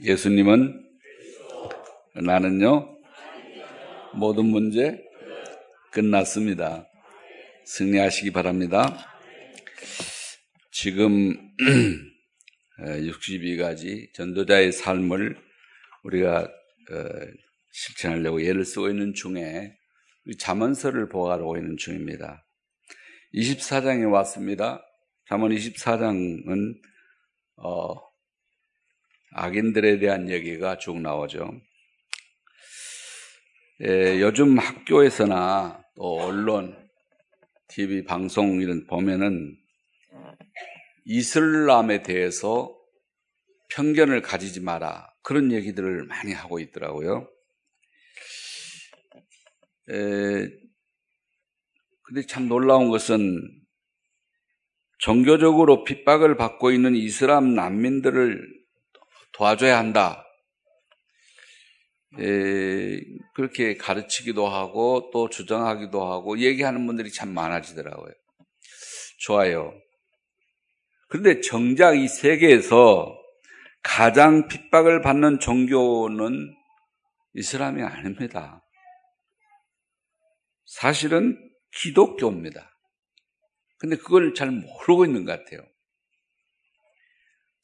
예수님은 나는요 모든 문제 끝났습니다. 승리하시기 바랍니다. 지금 62가지 전도자의 삶을 우리가 어, 실천하려고 예를 쓰고 있는 중에 자문서를 보아가고 있는 중입니다. 24장에 왔습니다. 잠언 24장은 어, 악인들에 대한 얘기가 쭉 나오죠. 예, 요즘 학교에서나 또 언론, TV 방송 이런 보면은 이슬람에 대해서 편견을 가지지 마라 그런 얘기들을 많이 하고 있더라고요. 에, 근데 참 놀라운 것은 종교적으로 핍박을 받고 있는 이슬람 난민들을 도와줘야 한다. 에, 그렇게 가르치기도 하고 또 주장하기도 하고 얘기하는 분들이 참 많아지더라고요. 좋아요. 그런데 정작 이 세계에서 가장 핍박을 받는 종교는 이슬람이 아닙니다. 사실은 기독교입니다. 근데 그걸 잘 모르고 있는 것 같아요.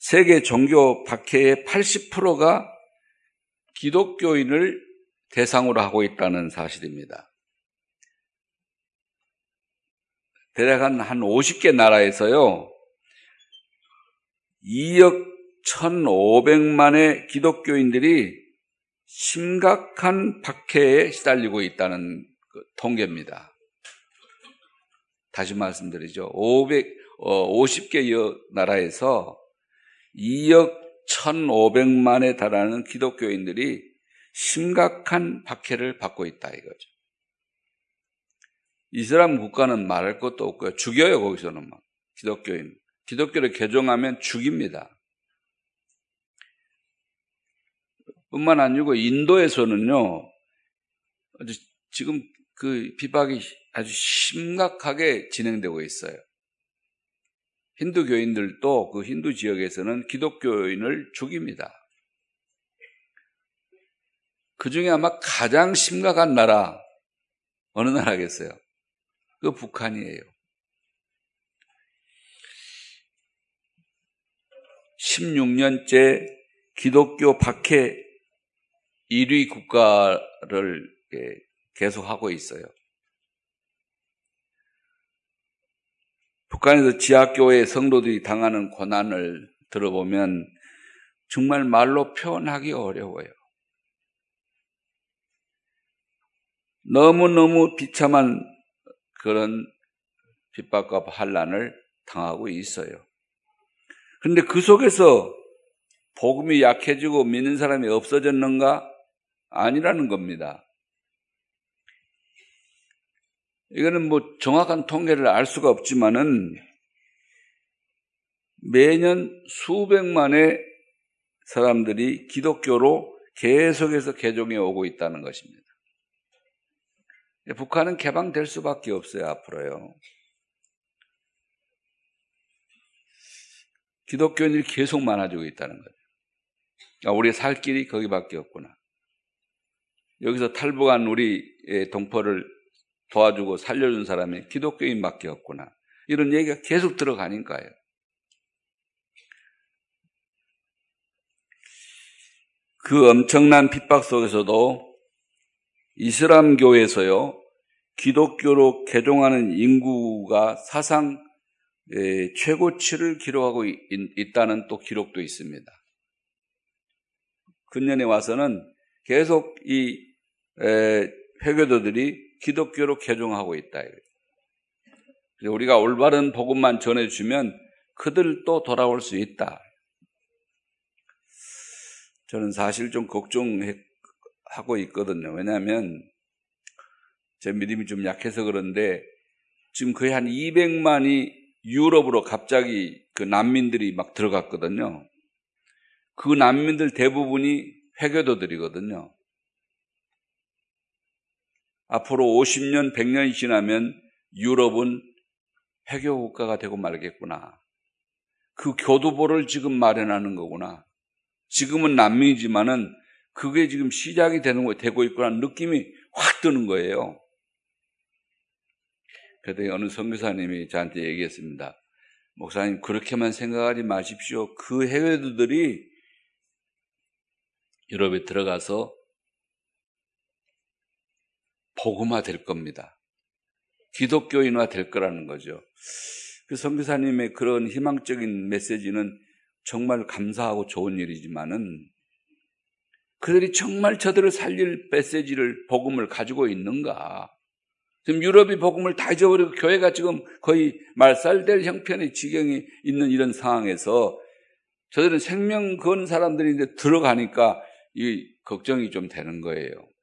세계 종교 박해의 80%가 기독교인을 대상으로 하고 있다는 사실입니다. 대략 한, 한 50개 나라에서요, 2억 1,500만의 기독교인들이 심각한 박해에 시달리고 있다는 그 통계입니다. 다시 말씀드리죠. 500, 어, 50개 나라에서 2억 1,500만에 달하는 기독교인들이 심각한 박해를 받고 있다 이거죠. 이슬람 국가는 말할 것도 없고요. 죽여요, 거기서는 막. 기독교인. 기독교를 개종하면 죽입니다. 뿐만 아니고 인도에서는요, 지금 그 비박이 아주 심각하게 진행되고 있어요. 힌두교인들도 그 힌두 지역에서는 기독교인을 죽입니다. 그 중에 아마 가장 심각한 나라, 어느 나라겠어요? 그 북한이에요. 16년째 기독교 박해 1위 국가를 계속하고 있어요. 북한에서 지하교회 성도들이 당하는 고난을 들어보면 정말 말로 표현하기 어려워요. 너무너무 비참한 그런 핍박과 환란을 당하고 있어요. 그런데 그 속에서 복음이 약해지고 믿는 사람이 없어졌는가? 아니라는 겁니다. 이거는 뭐 정확한 통계를 알 수가 없지만은 매년 수백만의 사람들이 기독교로 계속해서 개종해 오고 있다는 것입니다. 북한은 개방될 수밖에 없어요, 앞으로요. 기독교인들이 계속 많아지고 있다는 거죠. 아, 우리의 살 길이 거기밖에 없구나. 여기서 탈북한 우리 동포를 도와주고 살려준 사람이 기독교인밖에 없구나. 이런 얘기가 계속 들어가니까요. 그 엄청난 핍박 속에서도 이슬람 교에서요 기독교로 개종하는 인구가 사상 최고치를 기록하고 있다는 또 기록도 있습니다. 근년에 와서는 계속 이 회교도들이 기독교로 개종하고 있다. 우리가 올바른 복음만 전해주면 그들도 돌아올 수 있다. 저는 사실 좀 걱정하고 있거든요. 왜냐하면 제 믿음이 좀 약해서 그런데 지금 거의 한 200만이 유럽으로 갑자기 그 난민들이 막 들어갔거든요. 그 난민들 대부분이 회교도들이거든요. 앞으로 50년, 100년이 지나면 유럽은 회교 국가가 되고 말겠구나. 그 교두보를 지금 마련하는 거구나. 지금은 난민이지만은 그게 지금 시작이 되는 거 되고 있구나 느낌이 확 드는 거예요. 그때 어느 선교사님이 저한테 얘기했습니다. 목사님 그렇게만 생각하지 마십시오. 그 해외도들이 유럽에 들어가서 복음화 될 겁니다. 기독교인화 될 거라는 거죠. 그 선교사님의 그런 희망적인 메시지는 정말 감사하고 좋은 일이지만은 그들이 정말 저들을 살릴 메시지를 복음을 가지고 있는가? 지금 유럽이 복음을 다 잊어버리고 교회가 지금 거의 말살될 형편의 지경이 있는 이런 상황에서 저들은 생명 건 사람들이 이제 들어가니까 이 걱정이 좀 되는 거예요.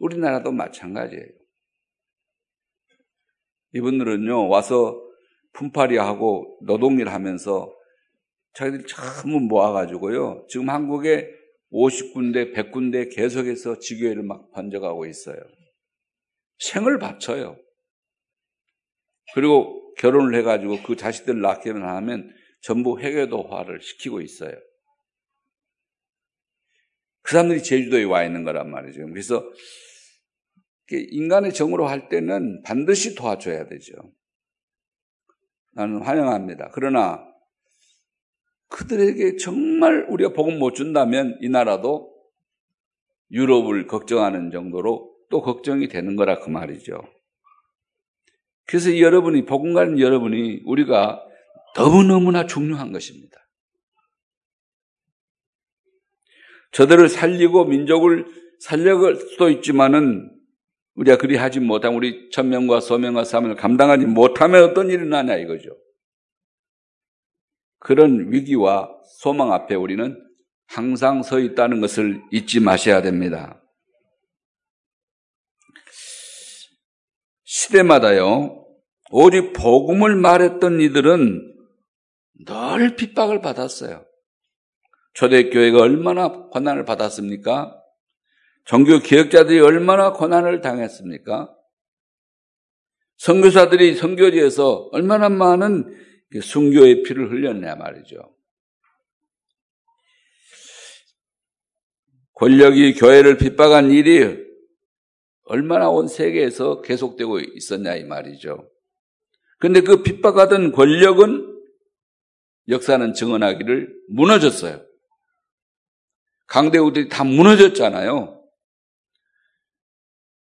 우리나라도 마찬가지예요. 이분들은요, 와서 품팔이 하고 노동일 하면서 자기들이 전부 모아가지고요, 지금 한국에 50군데, 100군데 계속해서 지교회를 막 번져가고 있어요. 생을 바쳐요. 그리고 결혼을 해가지고 그 자식들 낳기는 하면 전부 회계도화를 시키고 있어요. 그 사람들이 제주도에 와 있는 거란 말이죠. 그래서 인간의 정으로 할 때는 반드시 도와줘야 되죠. 나는 환영합니다. 그러나 그들에게 정말 우리가 복음 못 준다면 이 나라도 유럽을 걱정하는 정도로 또 걱정이 되는 거라 그 말이죠. 그래서 여러분이 복음 가는 여러분이 우리가 너무너무나 중요한 것입니다. 저들을 살리고 민족을 살려갈 수도 있지만은 우리가 그리 하지 못하면 우리 천명과 소명과 사명을 감당하지 못하면 어떤 일이 나냐 이거죠. 그런 위기와 소망 앞에 우리는 항상 서 있다는 것을 잊지 마셔야 됩니다. 시대마다요, 오직 복음을 말했던 이들은 늘 핍박을 받았어요. 초대교회가 얼마나 고난을 받았습니까? 종교 기획자들이 얼마나 고난을 당했습니까? 선교사들이 선교지에서 얼마나 많은 순교의 피를 흘렸냐 말이죠. 권력이 교회를 핍박한 일이 얼마나 온 세계에서 계속되고 있었냐 이 말이죠. 근데 그 핍박하던 권력은 역사는 증언하기를 무너졌어요. 강대국들이 다 무너졌잖아요.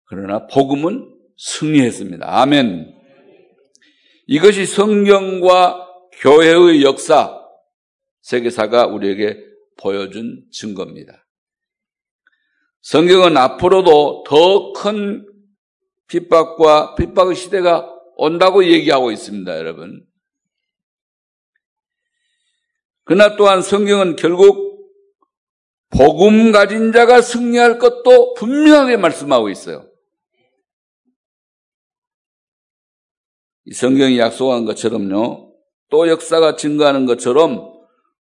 그러나 복음은 승리했습니다. 아멘. 이것이 성경과 교회의 역사, 세계사가 우리에게 보여준 증거입니다. 성경은 앞으로도 더 큰 핍박과 핍박의 시대가 온다고 얘기하고 있습니다, 여러분. 그러나 또한 성경은 결국 복음 가진 자가 승리할 것도 분명하게 말씀하고 있어요. 성경이 약속한 것처럼요, 또 역사가 증가하는 것처럼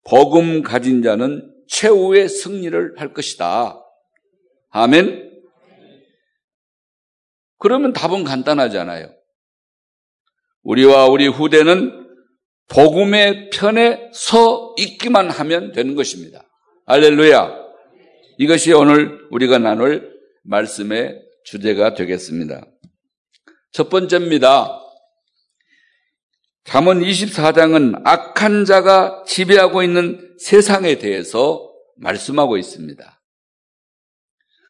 복음 가진 자는 최후의 승리를 할 것이다. 아멘? 그러면 답은 간단하잖아요. 우리와 우리 후대는 복음의 편에 서 있기만 하면 되는 것입니다. 알렐루야. 이것이 오늘 우리가 나눌 말씀의 주제가 되겠습니다. 첫 번째입니다. 잠언 24장은 악한 자가 지배하고 있는 세상에 대해서 말씀하고 있습니다.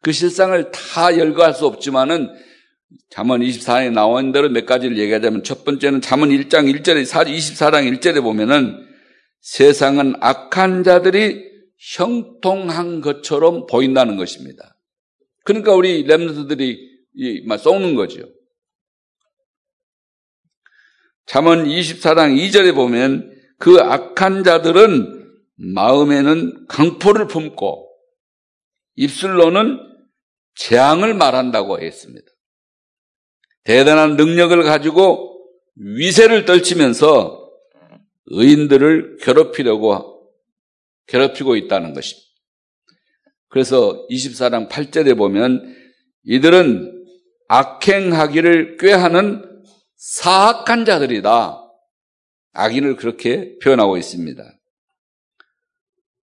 그 실상을 다 열거할 수 없지만은 잠언 24장에 나온 대로 몇 가지를 얘기하자면 첫 번째는 잠언 1장 1절에 24장 1절에 보면은 세상은 악한 자들이 형통한 것처럼 보인다는 것입니다. 그러니까 우리 막 쏘는 거죠. 잠언 24장 2절에 보면 그 악한 자들은 마음에는 강포를 품고 입술로는 재앙을 말한다고 했습니다. 대단한 능력을 가지고 위세를 떨치면서 의인들을 괴롭히려고 괴롭히고 있다는 것입니다. 그래서 24장 8절에 보면 이들은 악행하기를 꾀하는 사악한 자들이다. 악인을 그렇게 표현하고 있습니다.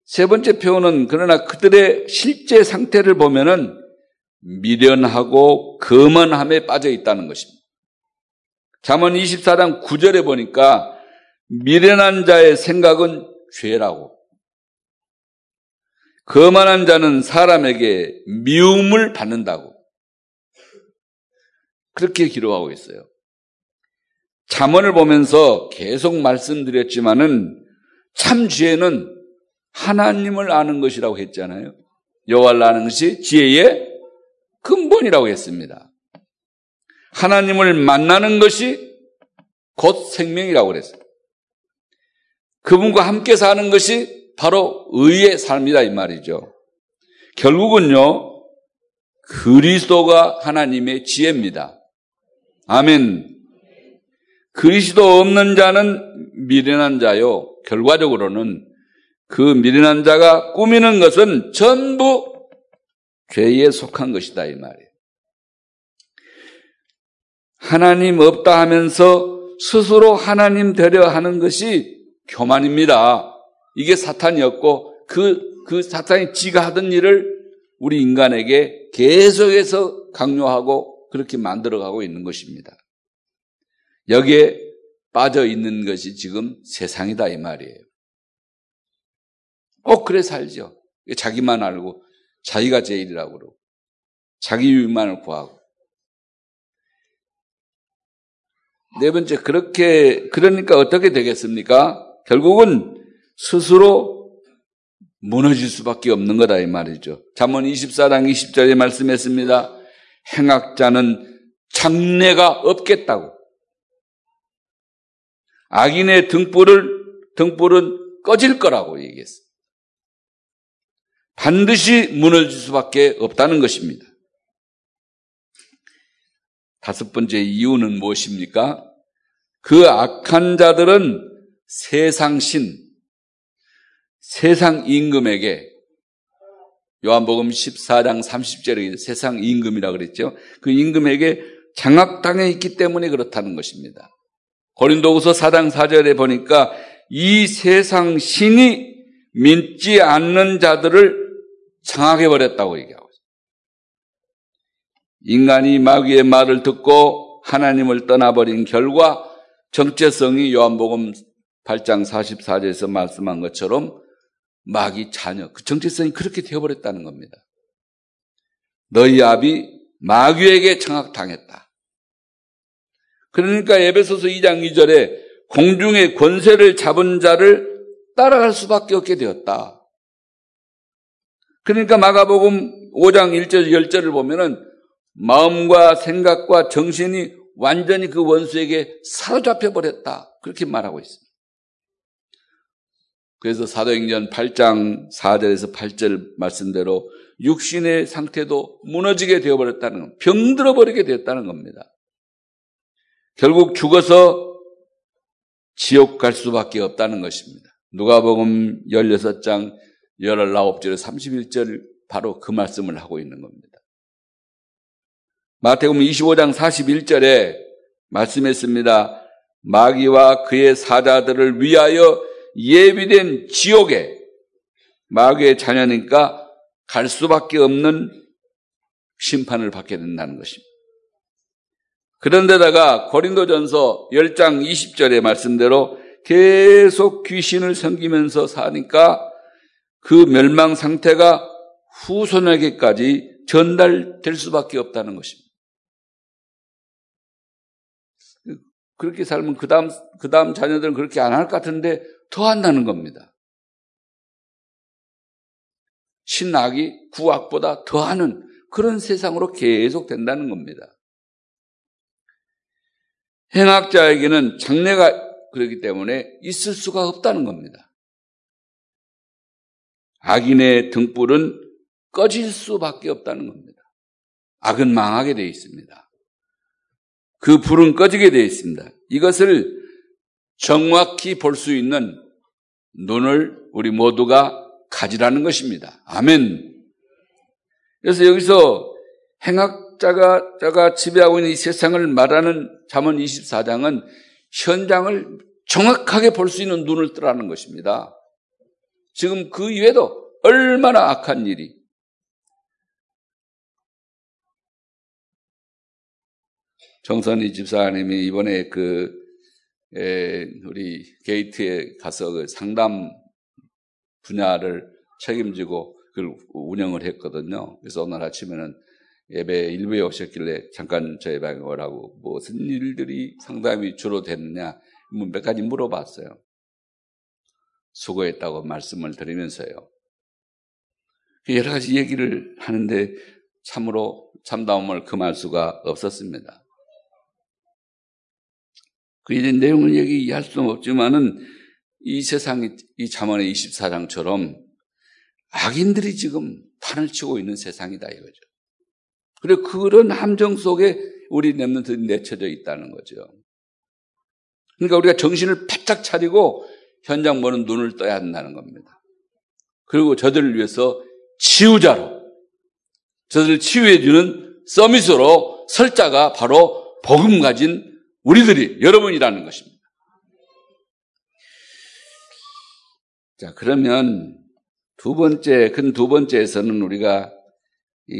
세 번째 표현은 그러나 그들의 실제 상태를 보면은 미련하고 거만함에 빠져 있다는 것입니다. 잠언 24장 9절에 보니까 미련한 자의 생각은 죄라고. 거만한 자는 사람에게 미움을 받는다고. 그렇게 기록하고 있어요. 잠언을 보면서 계속 말씀드렸지만은 참 지혜는 하나님을 아는 것이라고 했잖아요. 여호와를 아는 것이 지혜의 근본이라고 했습니다. 하나님을 만나는 것이 곧 생명이라고 그랬어요. 그분과 함께 사는 것이 바로 의의 삶이다 이 말이죠. 결국은요. 그리스도가 하나님의 지혜입니다. 아멘. 그리스도 없는 자는 미련한 자요. 결과적으로는 그 미련한 자가 꾸미는 것은 전부 죄에 속한 것이다 이 말이에요. 하나님 없다 하면서 스스로 하나님 되려 하는 것이 교만입니다. 이게 사탄이었고 그, 그 사탄이 지가 하던 일을 우리 인간에게 계속해서 강요하고 그렇게 만들어가고 있는 것입니다. 여기에 빠져 있는 것이 지금 세상이다 이 말이에요. 꼭 그래 살죠. 자기만 알고 자기가 제일이라고 그러고 자기 유익만을 구하고 네 번째 그렇게 그러니까 어떻게 되겠습니까? 결국은 스스로 무너질 수밖에 없는 거다 이 말이죠. 잠언 24장 20절에 말씀했습니다. 행악자는 장래가 없겠다고. 악인의 등불을 등불은 꺼질 거라고 얘기했어요. 반드시 무너질 수밖에 없다는 것입니다. 다섯 번째 이유는 무엇입니까? 그 악한 자들은 세상 신, 세상 임금에게 요한복음 14장 30절에 세상 임금이라 그랬죠. 그 임금에게 장악당해 있기 때문에 그렇다는 것입니다. 고린도후서 4장 4절에 보니까 이 세상 신이 믿지 않는 자들을 상하게 버렸다고 얘기하고 있어요. 인간이 마귀의 말을 듣고 하나님을 떠나버린 결과 정체성이 요한복음 8장 44절에서 말씀한 것처럼 마귀 자녀, 그 정체성이 그렇게 되어버렸다는 겁니다. 너희 아비 마귀에게 청학당했다. 그러니까 에베소서 2장 2절에 공중의 권세를 잡은 자를 따라갈 수밖에 없게 되었다. 그러니까 마가복음 5장 1절 10절을 보면은 마음과 생각과 정신이 완전히 그 원수에게 사로잡혀 버렸다. 그렇게 말하고 있습니다. 그래서 사도행전 8장 4절에서 8절 말씀대로 육신의 상태도 무너지게 되어버렸다는 병들어 버리게 되었다는 겁니다. 결국 죽어서 지옥 갈 수밖에 없다는 것입니다. 누가복음 16장 19절, 31절 바로 그 말씀을 하고 있는 겁니다. 마태복음 25장 41절에 말씀했습니다. 마귀와 그의 사자들을 위하여 예비된 지옥에 마귀의 자녀니까 갈 수밖에 없는 심판을 받게 된다는 것입니다. 그런데다가 고린도전서 10장 20절의 말씀대로 계속 귀신을 섬기면서 사니까 그 멸망 상태가 후손에게까지 전달될 수밖에 없다는 것입니다. 그렇게 살면 그 다음, 그 다음 자녀들은 그렇게 안 할 것 같은데 더 한다는 겁니다. 신악이 구악보다 더 하는 그런 세상으로 계속 된다는 겁니다. 행악자에게는 장래가 그렇기 때문에 있을 수가 없다는 겁니다. 악인의 등불은 꺼질 수밖에 없다는 겁니다. 악은 망하게 되어 있습니다. 그 불은 꺼지게 되어 있습니다. 이것을 정확히 볼 수 있는 눈을 우리 모두가 가지라는 것입니다. 아멘. 그래서 여기서 행악자가 자가 지배하고 있는 이 세상을 말하는 잠언 24장은 현장을 정확하게 볼 수 있는 눈을 뜨라는 것입니다. 지금 그 이외에도 얼마나 악한 일이 정선희 집사님이 이번에 그 에, 우리 게이트에 가서 그 상담 분야를 책임지고 그걸 운영을 했거든요. 그래서 오늘 아침에는 예배 일부에 오셨길래 잠깐 저희 방에 오라고 무슨 일들이 상담이 주로 됐느냐 뭐몇 가지 물어봤어요. 수고했다고 말씀을 드리면서요. 여러 가지 얘기를 하는데 참으로 참다움을 금할 수가 없었습니다. 그 이런 내용을 얘기할 수는 없지만은 이 세상이 이 잠언의 24장처럼 악인들이 지금 판을 치고 있는 세상이다 이거죠. 그리고 그런 함정 속에 우리 랩런트들이 내쳐져 있다는 거죠. 그러니까 우리가 정신을 바짝 차리고 현장 보는 눈을 떠야 한다는 겁니다. 그리고 저들을 위해서 치유자로 저들을 치유해주는 서밋으로 설자가 바로 복음 가진 우리들이 여러분이라는 것입니다. 자, 그러면 두 번째, 큰 두 번째에서는 우리가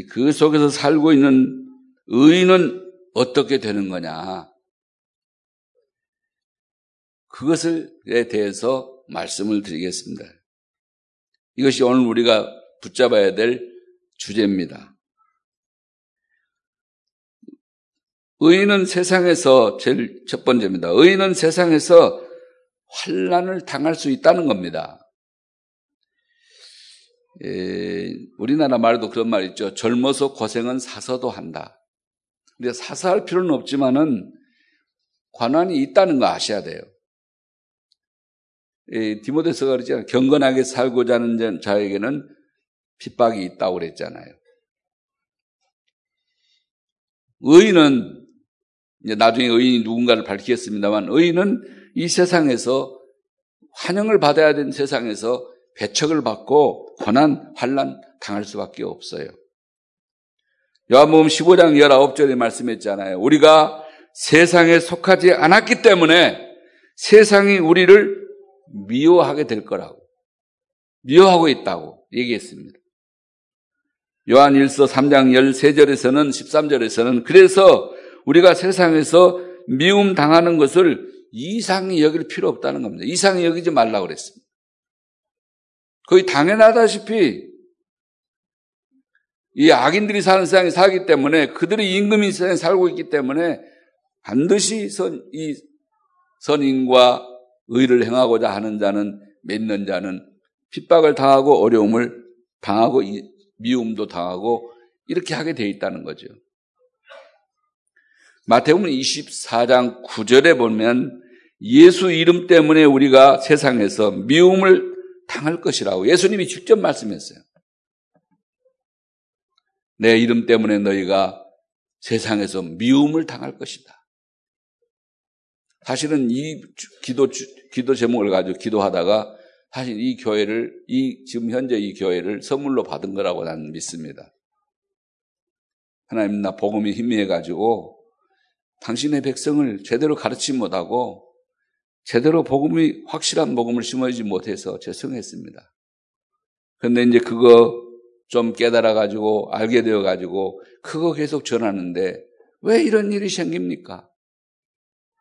그 속에서 살고 있는 의인은 어떻게 되는 거냐. 그것에 대해서 말씀을 드리겠습니다. 이것이 오늘 우리가 붙잡아야 될 주제입니다. 의인은 세상에서 제일 첫 번째입니다. 의인은 세상에서 환란을 당할 수 있다는 겁니다. 에, 우리나라 말도 그런 말 있죠. 젊어서 고생은 사서도 한다. 근데 사서 할 필요는 없지만은 관한이 있다는 거 아셔야 돼요. 디모데서가 그러잖아요. 경건하게 살고자 하는 자에게는 핍박이 있다고 그랬잖아요. 의인은 이제 나중에 의인이 누군가를 밝히겠습니다만 의인은 이 세상에서 환영을 받아야 되는 세상에서 배척을 받고 고난, 환란 당할 수밖에 없어요. 요한복음 15장 19절에 말씀했잖아요. 우리가 세상에 속하지 않았기 때문에 세상이 우리를 미워하게 될 거라고. 미워하고 있다고 얘기했습니다. 요한 1서 3장 13절에서는 13절에서는 그래서 우리가 세상에서 미움 당하는 것을 이상히 여길 필요 없다는 겁니다. 이상히 여기지 말라고 그랬습니다. 거의 당연하다시피 이 악인들이 사는 세상에 살기 때문에 그들이 임금인 세상에 살고 있기 때문에 반드시 선, 이 선인과 의를 행하고자 하는 자는 맺는 자는 핍박을 당하고 어려움을 당하고 미움도 당하고 이렇게 하게 돼 있다는 거죠. 마태복음 24장 9절에 보면 예수 이름 때문에 우리가 세상에서 미움을 당할 것이라고 예수님이 직접 말씀했어요. 내 이름 때문에 너희가 세상에서 미움을 당할 것이다. 사실은 이 기도, 기도 제목을 가지고 기도하다가 사실 이 교회를, 이, 지금 현재 이 교회를 선물로 받은 거라고 나는 믿습니다. 하나님 나 복음이 희미해가지고 당신의 백성을 제대로 가르치 못하고 제대로 복음이 확실한 복음을 심어주지 못해서 죄송했습니다. 그런데 이제 그거 좀 깨달아 가지고 알게 되어 가지고 그거 계속 전하는데 왜 이런 일이 생깁니까?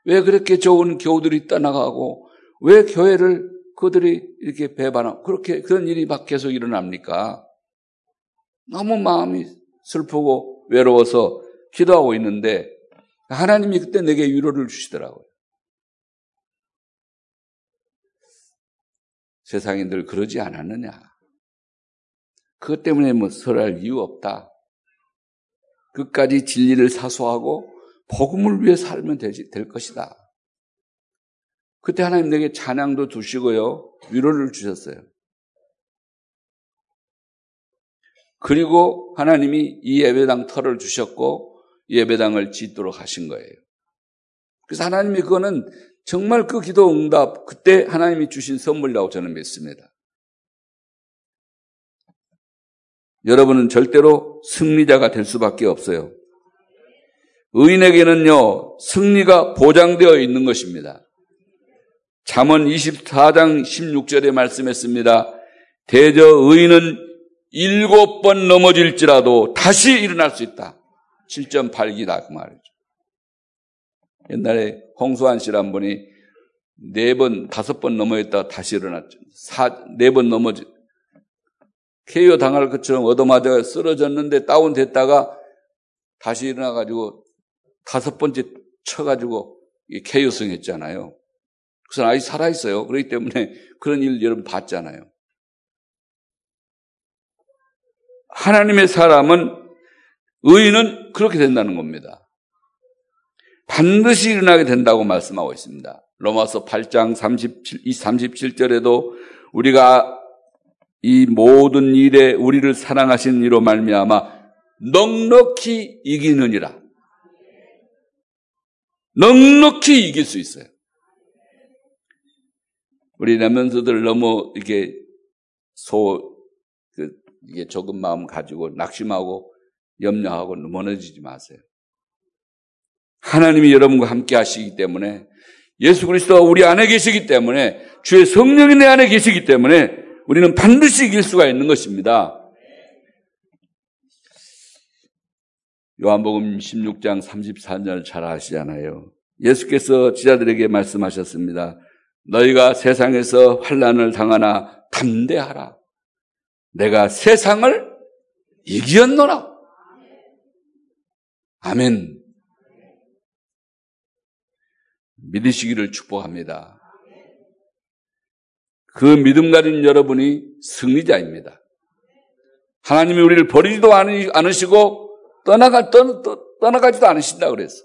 왜 그렇게 좋은 교우들이 떠나가고 왜 교회를 그들이 이렇게 배반하고 그렇게 그런 일이 막 계속 일어납니까? 너무 마음이 슬프고 외로워서 기도하고 있는데 하나님이 그때 내게 위로를 주시더라고요. 세상이 늘 그러지 않았느냐. 그것 때문에 뭐 설할 이유 없다. 끝까지 진리를 사수하고 복음을 위해 살면 되지, 될 것이다. 그때 하나님 내게 찬양도 두시고요. 위로를 주셨어요. 그리고 하나님이 이 예배당 털을 주셨고 예배당을 짓도록 하신 거예요. 그래서 하나님이 그거는 정말 그 기도 응답, 그때 하나님이 주신 선물이라고 저는 믿습니다. 여러분은 절대로 승리자가 될 수밖에 없어요. 의인에게는요, 승리가 보장되어 있는 것입니다. 잠언 24장 16절에 말씀했습니다. 대저 의인은 일곱 번 넘어질지라도 다시 일어날 수 있다. 7.8기다 그 말이죠. 옛날에 홍수환 씨란 분이 네 번, 다섯 번 넘어졌다가 다시 일어났죠. 네번 넘어지. KO 당할 것처럼 얻어맞아 쓰러졌는데 다운됐다가 다시 일어나가지고 다섯 번째 쳐가지고 KO승 했잖아요. 그래서 아직 살아있어요. 그렇기 때문에 그런 일 여러분 봤잖아요. 하나님의 사람은 의인은 그렇게 된다는 겁니다. 반드시 일어나게 된다고 말씀하고 있습니다. 로마서 8장 37, 37절에도 우리가 이 모든 일에 우리를 사랑하신 이로 말미암아 넉넉히 이기느니라. 넉넉히 이길 수 있어요. 우리 레면서들 너무 이게 소, 그, 이게 적은 마음 가지고 낙심하고 염려하고 무너지지 마세요. 하나님이 여러분과 함께 하시기 때문에 예수 그리스도가 우리 안에 계시기 때문에 주의 성령이 내 안에 계시기 때문에 우리는 반드시 이길 수가 있는 것입니다. 요한복음 16장 34절 잘 아시잖아요. 예수께서 지자들에게 말씀하셨습니다. 너희가 세상에서 환란을 당하나 담대하라. 내가 세상을 이기었노라. 아멘. 믿으시기를 축복합니다. 그 믿음 가진 여러분이 승리자입니다. 하나님이 우리를 버리지도 않으시고 떠나가, 떠, 떠나가지도 않으신다 그랬어.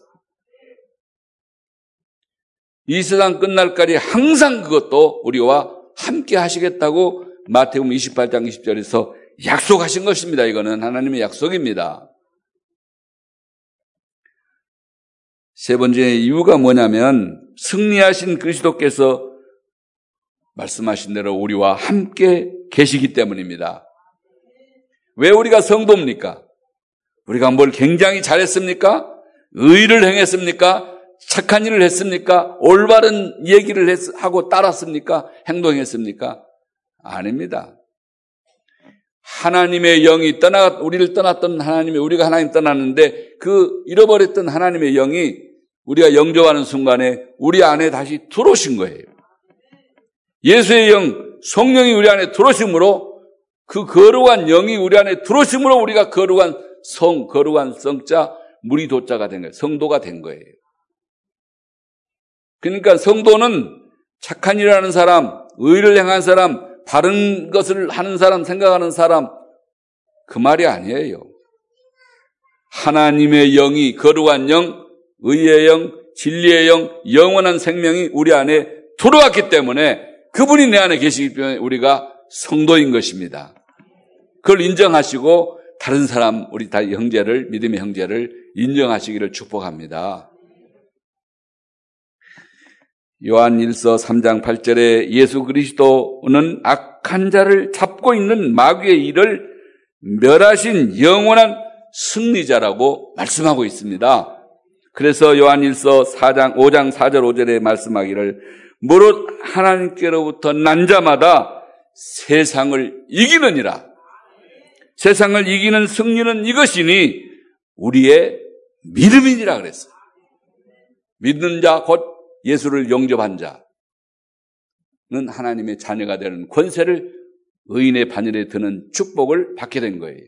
이 세상 끝날까지 항상 그것도 우리와 함께 하시겠다고 마태복음 28장 20절에서 약속하신 것입니다. 이거는 하나님의 약속입니다. 세 번째 이유가 뭐냐면 승리하신 그리스도께서 말씀하신 대로 우리와 함께 계시기 때문입니다. 왜 우리가 성도입니까? 우리가 뭘 굉장히 잘했습니까? 의를 행했습니까? 착한 일을 했습니까? 올바른 얘기를 했, 하고 따랐습니까? 행동했습니까? 아닙니다. 하나님의 영이 떠나, 우리를 떠났던 하나님의, 우리가 하나님 떠났는데 그 잃어버렸던 하나님의 영이 우리가 영접하는 순간에 우리 안에 다시 들어오신 거예요. 예수의 영, 성령이 우리 안에 들어오심으로 그 거룩한 영이 우리 안에 들어오심으로 우리가 거룩한 성, 거룩한 성자, 무리 도자가 된 거예요. 성도가 된 거예요. 그러니까 성도는 착한 일을 하는 사람, 의를 행한 사람, 바른 것을 하는 사람, 생각하는 사람, 그 말이 아니에요. 하나님의 영이 거룩한 영, 의의 영, 진리의 영, 영원한 생명이 우리 안에 들어왔기 때문에 그분이 내 안에 계시기 때문에 우리가 성도인 것입니다. 그걸 인정하시고 다른 사람, 우리 다 형제를, 믿음의 형제를 인정하시기를 축복합니다. 요한 1서 3장 8절에 예수 그리스도는 악한 자를 잡고 있는 마귀의 일을 멸하신 영원한 승리자라고 말씀하고 있습니다. 그래서 요한 1서 4장 5장 4절 5절에 말씀하기를 무릇 하나님께로부터 난 자마다 세상을 이기느니라. 세상을 이기는 승리는 이것이니 우리의 믿음이니라 그랬어요. 믿는 자, 곧 예수를 영접한 자는 하나님의 자녀가 되는 권세를 의인의 반열에 드는 축복을 받게 된 거예요.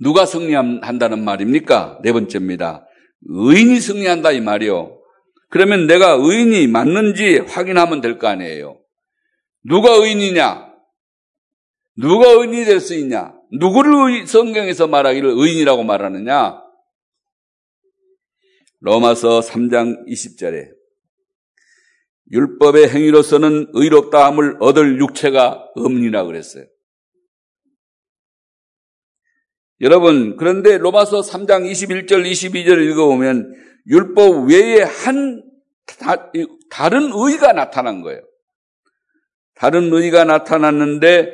누가 승리한다는 말입니까? 네 번째입니다. 의인이 승리한다 이 말이요. 그러면 내가 의인이 맞는지 확인하면 될 거 아니에요. 누가 의인이냐? 누가 의인이 될 수 있냐? 누구를 성경에서 말하기를 의인이라고 말하느냐? 로마서 3장 20절에 율법의 행위로서는 의롭다함을 얻을 육체가 없니라 그랬어요. 여러분, 그런데 로마서 3장 21절, 22절을 읽어보면 율법 외에 한 다, 른 의가 나타난 거예요. 다른 의가 나타났는데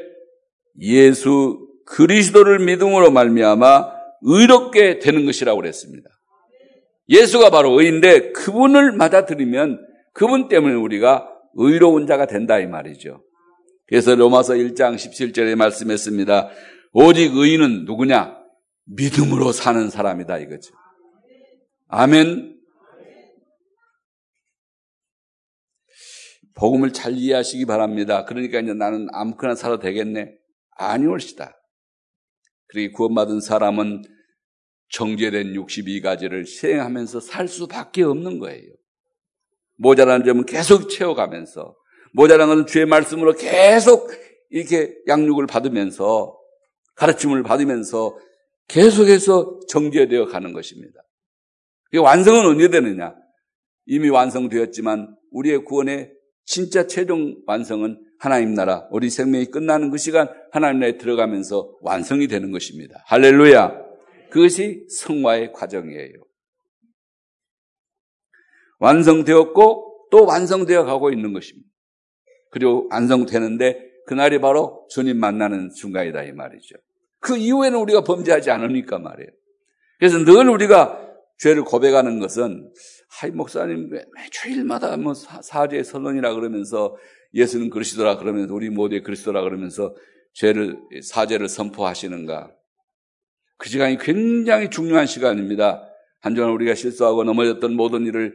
예수 그리스도를 믿음으로 말미암아 의롭게 되는 것이라고 그랬습니다. 예수가 바로 의인데 그분을 맞아들이면 그분 때문에 우리가 의로운 자가 된다 이 말이죠. 그래서 로마서 1장 17절에 말씀했습니다. 오직 의인은 누구냐? 믿음으로 사는 사람이다 이거죠. 아멘. 복음을 잘 이해하시기 바랍니다. 그러니까 이제 나는 아무거나 살아도 되겠네. 아니올시다. 그리고 구원받은 사람은 정제된 62가지를 시행하면서 살 수밖에 없는 거예요. 모자란 점은 계속 채워가면서 모자란 것은 주의 말씀으로 계속 이렇게 양육을 받으면서 가르침을 받으면서 계속해서 정제되어 가는 것입니다. 완성은 언제 되느냐? 이미 완성되었지만 우리의 구원의 진짜 최종 완성은 하나님 나라, 우리 생명이 끝나는 그 시간 하나님 나라에 들어가면서 완성이 되는 것입니다. 할렐루야. 그것이 성화의 과정이에요. 완성되었고 또 완성되어 가고 있는 것입니다. 그리고 완성되는데 그날이 바로 주님 만나는 순간이다 이 말이죠. 그 이후에는 우리가 범죄하지 않으니까 말이에요. 그래서 늘 우리가 죄를 고백하는 것은 하이 목사님 매주일마다 뭐 사죄 선언이라 그러면서 예수는 그러시더라 그러면서 우리 모두의 그리스도라 그러면서 죄를 사죄를 선포하시는가? 그 시간이 굉장히 중요한 시간입니다. 한 주간 우리가 실수하고 넘어졌던 모든 일을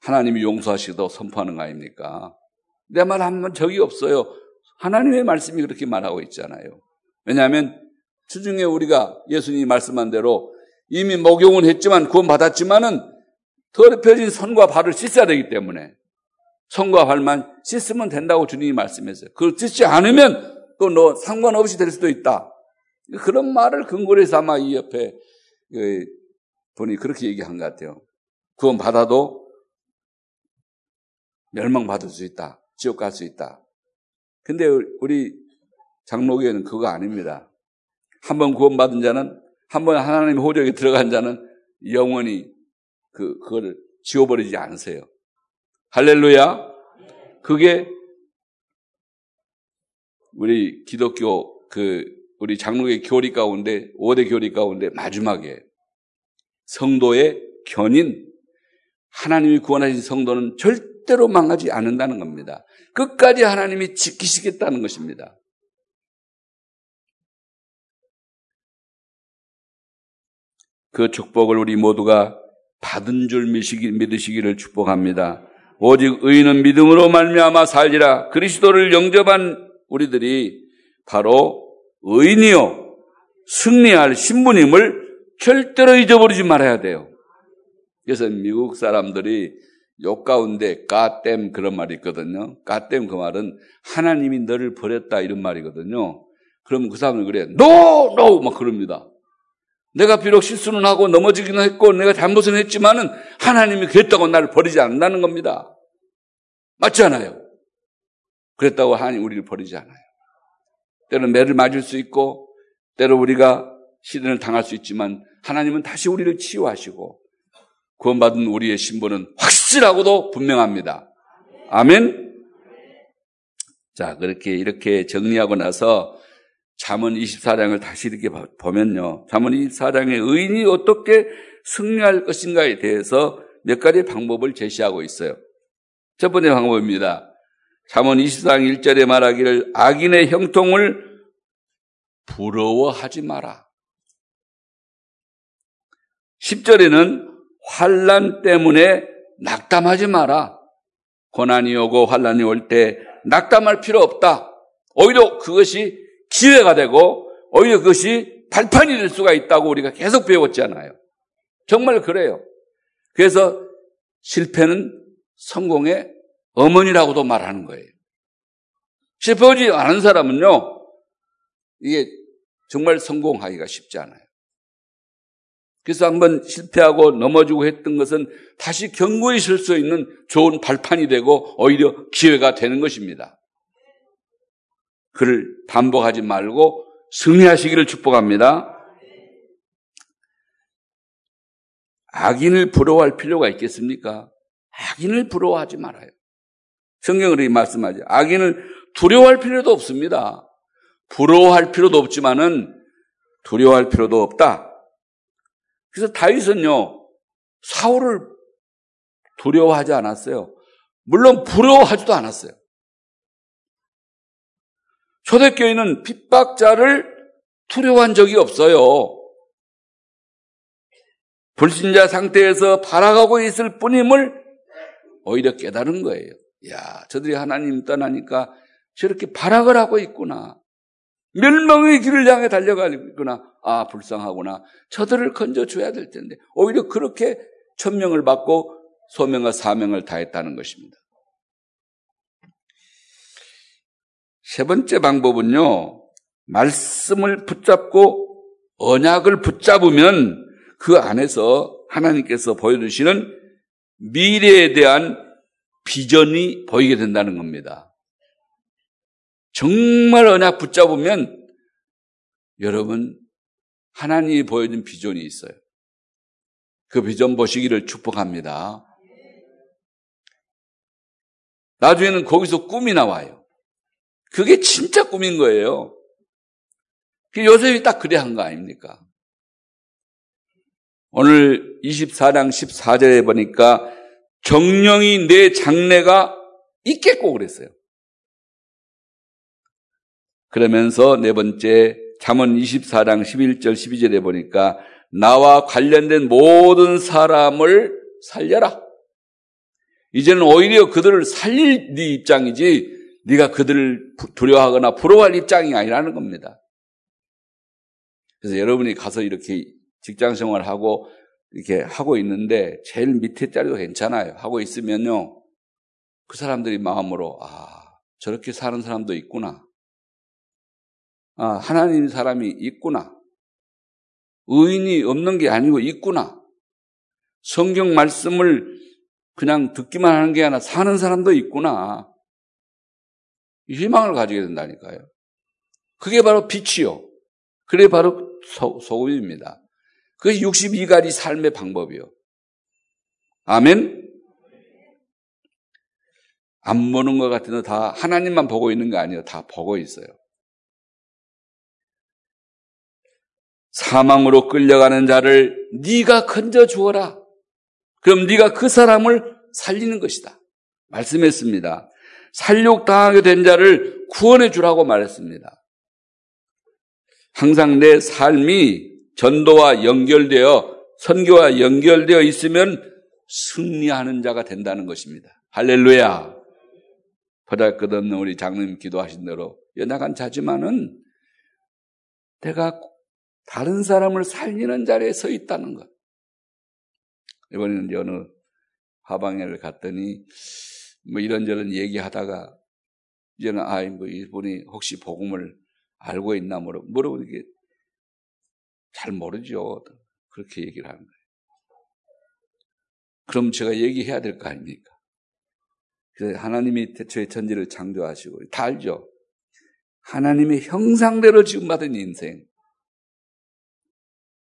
하나님이 용서하시도 선포하는 거 아닙니까? 내 말 한번 적이 없어요. 하나님의 말씀이 그렇게 말하고 있잖아요. 왜냐하면 주중에 우리가 예수님이 말씀한 대로 이미 목용은 했지만 구원받았지만은 더럽혀진 손과 발을 씻어야 되기 때문에 손과 발만 씻으면 된다고 주님이 말씀했어요. 그걸 씻지 않으면 또 너 상관없이 될 수도 있다. 그런 말을 해서 아마 이 옆에 그 분이 그렇게 얘기한 것 같아요. 구원 받아도 멸망받을 수 있다. 지옥 갈 수 있다. 근데 우리 장로교회는 그거 아닙니다. 한 번 구원받은 자는 한 번 하나님의 호적에 들어간 자는 영원히 그 그거를 지워버리지 않으세요. 할렐루야. 그게 우리 기독교 그 우리 장로의 교리 가운데 5대 교리 가운데 마지막에 성도의 견인 하나님이 구원하신 성도는 절대로 망하지 않는다는 겁니다. 끝까지 하나님이 지키시겠다는 것입니다. 그 축복을 우리 모두가 받은 줄 믿으시기 를 축복합니다. 오직 의인은 믿음으로 말미암아 살리라. 그리스도를 영접한 우리들이 바로 의인이요 승리할 신부님을 절대로 잊어버리지 말아야 돼요. 그래서 미국 사람들이 욕 가운데 God damn 그런 말이 있거든요. God damn 그 말은 하나님이 너를 버렸다 이런 말이거든요. 그러면 그 사람은 그래. No! No! 막 그럽니다. 내가 비록 실수는 하고 넘어지기는 했고 내가 잘못은 했지만은 하나님이 그랬다고 나를 버리지 않는다는 겁니다. 맞지 않아요? 그랬다고 하나님 우리를 버리지 않아요. 때로는 매를 맞을 수 있고 때로 우리가 시련을 당할 수 있지만 하나님은 다시 우리를 치유하시고 구원받은 우리의 신분은 확실하고도 분명합니다. 아멘. 자, 그렇게 이렇게 정리하고 나서 잠언 24장을 다시 이렇게 보면요. 잠언 24장의 의인이 어떻게 승리할 것인가에 대해서 몇 가지 방법을 제시하고 있어요. 첫 번째 방법입니다. 잠언 24장 1절에 말하기를 악인의 형통을 부러워하지 마라. 10절에는 환란 때문에 낙담하지 마라. 고난이 오고 환란이 올 때 낙담할 필요 없다. 오히려 그것이 기회가 되고 오히려 그것이 발판이 될 수가 있다고 우리가 계속 배웠잖아요. 정말 그래요. 그래서 실패는 성공의 어머니라고도 말하는 거예요. 실패하지 않은 사람은요, 이게 정말 성공하기가 쉽지 않아요. 그래서 한번 실패하고 넘어지고 했던 것은 다시 견고히 설 수 있는 좋은 발판이 되고 오히려 기회가 되는 것입니다. 그를 반복하지 말고 승리하시기를 축복합니다. 악인을 부러워할 필요가 있겠습니까? 악인을 부러워하지 말아요. 성경을 이 말씀하죠. 악인을 두려워할 필요도 없습니다. 부러워할 필요도 없지만은 두려워할 필요도 없다. 그래서 다윗은요, 사울을 두려워하지 않았어요. 물론 부러워하지도 않았어요. 초대교회는 핍박자를 두려워한 적이 없어요. 불신자 상태에서 바라가고 있을 뿐임을 오히려 깨달은 거예요. 야, 저들이 하나님 떠나니까 저렇게 발악을 하고 있구나. 멸망의 길을 향해 달려가고 있구나. 아, 불쌍하구나. 저들을 건져줘야 될 텐데. 오히려 그렇게 천명을 받고 소명과 사명을 다했다는 것입니다. 세 번째 방법은요, 말씀을 붙잡고 언약을 붙잡으면 그 안에서 하나님께서 보여주시는 미래에 대한 비전이 보이게 된다는 겁니다. 정말 언약 붙잡으면 여러분 하나님이 보여준 비전이 있어요. 그 비전 보시기를 축복합니다. 나중에는 거기서 꿈이 나와요. 그게 진짜 꿈인 거예요. 그 요셉이 딱 그래 한 거 아닙니까? 오늘 24장 14절에 보니까 정령이 내 장래가 있겠고 그랬어요. 그러면서 네 번째 잠언 24장 11절 12절에 보니까 나와 관련된 모든 사람을 살려라. 이제는 오히려 그들을 살릴 네 입장이지 네가 그들을 두려워하거나 부러워할 입장이 아니라는 겁니다. 그래서 여러분이 가서 이렇게 직장 생활하고 이렇게 하고 있는데 제일 밑에 자리도 괜찮아요. 하고 있으면요. 그 사람들이 마음으로 아 저렇게 사는 사람도 있구나. 아 하나님 사람이 있구나. 의인이 없는 게 아니고 있구나. 성경 말씀을 그냥 듣기만 하는 게 아니라 사는 사람도 있구나. 희망을 가지게 된다니까요. 그게 바로 빛이요. 그게 바로 소, 소금입니다. 그것이 62가지 삶의 방법이요. 아멘? 안 보는 것 같은데 다 하나님만 보고 있는 거 아니에요. 다 보고 있어요. 사망으로 끌려가는 자를 네가 건져 주어라. 그럼 네가 그 사람을 살리는 것이다. 말씀했습니다. 살육당하게 된 자를 구원해 주라고 말했습니다. 항상 내 삶이 전도와 연결되어 선교와 연결되어 있으면 승리하는 자가 된다는 것입니다. 할렐루야. 보잘것없는 우리 장로님 기도하신 대로 연약한 자지만은 내가 다른 사람을 살리는 자리에 서 있다는 것. 이번에는 어느 화방회를 갔더니 뭐 이런저런 얘기하다가 이제는 아이 뭐 이분이 혹시 복음을 알고 있나 물어 물어보니까 잘 모르죠. 그렇게 얘기를 하는 거예요. 그럼 제가 얘기해야 될 거 아닙니까? 그래서 하나님이 대초의 천지를 창조하시고 다 알죠. 하나님의 형상대로 지금 받은 인생.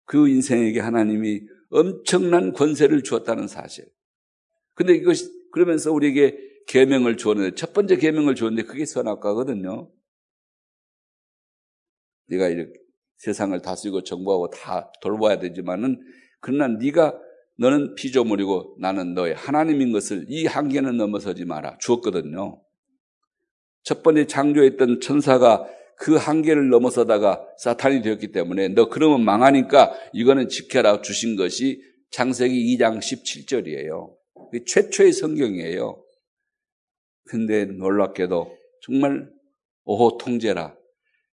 그 인생에게 하나님이 엄청난 권세를 주었다는 사실. 근데 이것이 그러면서 우리에게 계명을 주었는데 첫 번째 계명을 주었는데 그게 선악과거든요. 네가 이렇게 세상을 다스리고 정부하고 다 돌봐야 되지만은 그러나 네가 너는 피조물이고 나는 너의 하나님인 것을 이 한계는 넘어서지 마라 주었거든요. 첫 번째 창조했던 천사가 그 한계를 넘어서다가 사탄이 되었기 때문에 너 그러면 망하니까 이거는 지켜라 주신 것이 창세기 2장 17절이에요. 최초의 성경이에요. 근데 놀랍게도 정말 오호 통제라.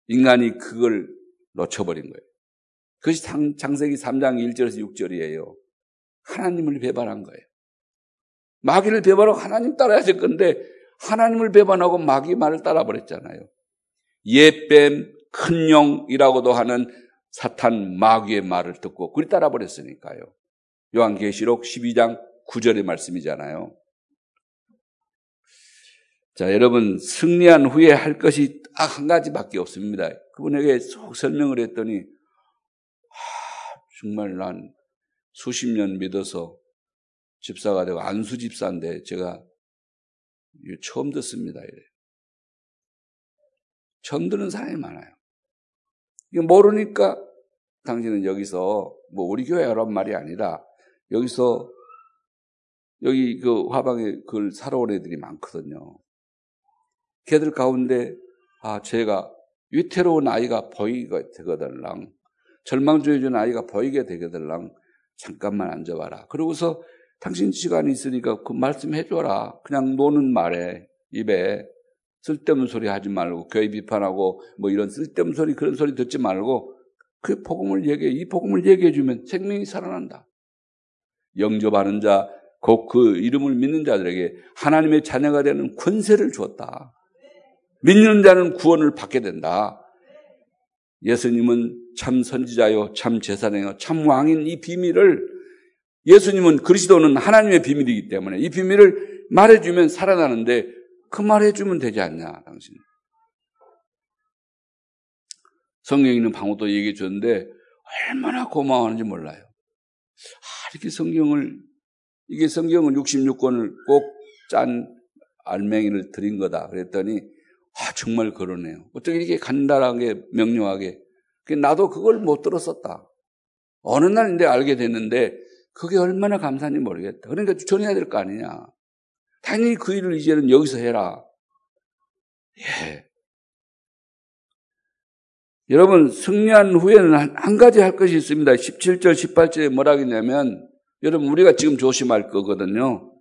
인간이 그걸 놓쳐버린 거예요. 그것이 창세기 3장 1절에서 6절이에요. 하나님을 배반한 거예요. 마귀를 배반하고 하나님 따라야 될 건데 하나님을 배반하고 마귀 말을 따라버렸잖아요. 예뱀, 큰 용이라고도 하는 사탄 마귀의 말을 듣고 그리 따라버렸으니까요. 요한계시록 12장 9절의 말씀이잖아요. 자, 여러분, 승리한 후에 할 것이 딱 한 가지밖에 없습니다. 그분에게 쏙 설명을 했더니, 아, 정말 난 수십 년 믿어서 집사가 되고 안수 집사인데 제가 처음 듣습니다. 이래. 처음 듣는 사람이 많아요. 모르니까 당신은 여기서 뭐 우리 교회라는 말이 아니라 여기서 여기 그 화방에 그걸 사러 온 애들이 많거든요. 걔들 가운데 아 제가 위태로운 아이가 보이게 되거들랑 절망 중에 아이가 보이게 되거들랑 잠깐만 앉아봐라. 그러고서 당신 시간이 있으니까 그 말씀 해 줘라. 그냥 노는 말에 입에 쓸데없는 소리 하지 말고 교회 비판하고 뭐 이런 쓸데없는 소리 그런 소리 듣지 말고 그 복음을 얘기해 이 복음을 얘기해 주면 생명이 살아난다. 영접하는 자, 곧 그 이름을 믿는 자들에게 하나님의 자녀가 되는 권세를 주었다. 믿는 자는 구원을 받게 된다. 예수님은 참 선지자요, 참 제사장요, 참 왕인 이 비밀을 예수님은 그리스도는 하나님의 비밀이기 때문에 이 비밀을 말해주면 살아나는데 그 말해주면 되지 않냐, 당신. 성경에 있는 방어도 얘기해 줬는데 얼마나 고마워하는지 몰라요. 아, 이렇게 성경을, 이게 성경은 66권을 꼭 짠 알맹이를 드린 거다. 그랬더니 아, 정말 그러네요. 어떻게 이렇게 간단하게, 명료하게. 나도 그걸 못 들었었다. 어느 날 이제 알게 됐는데, 그게 얼마나 감사한지 모르겠다. 그러니까 전해야 될 거 아니냐. 당연히 그 일을 이제는 여기서 해라. 예. 여러분, 승리한 후에는 한, 한 가지 할 것이 있습니다. 17절, 18절에 뭐라 하냐면, 여러분, 우리가 지금 조심할 거거든요.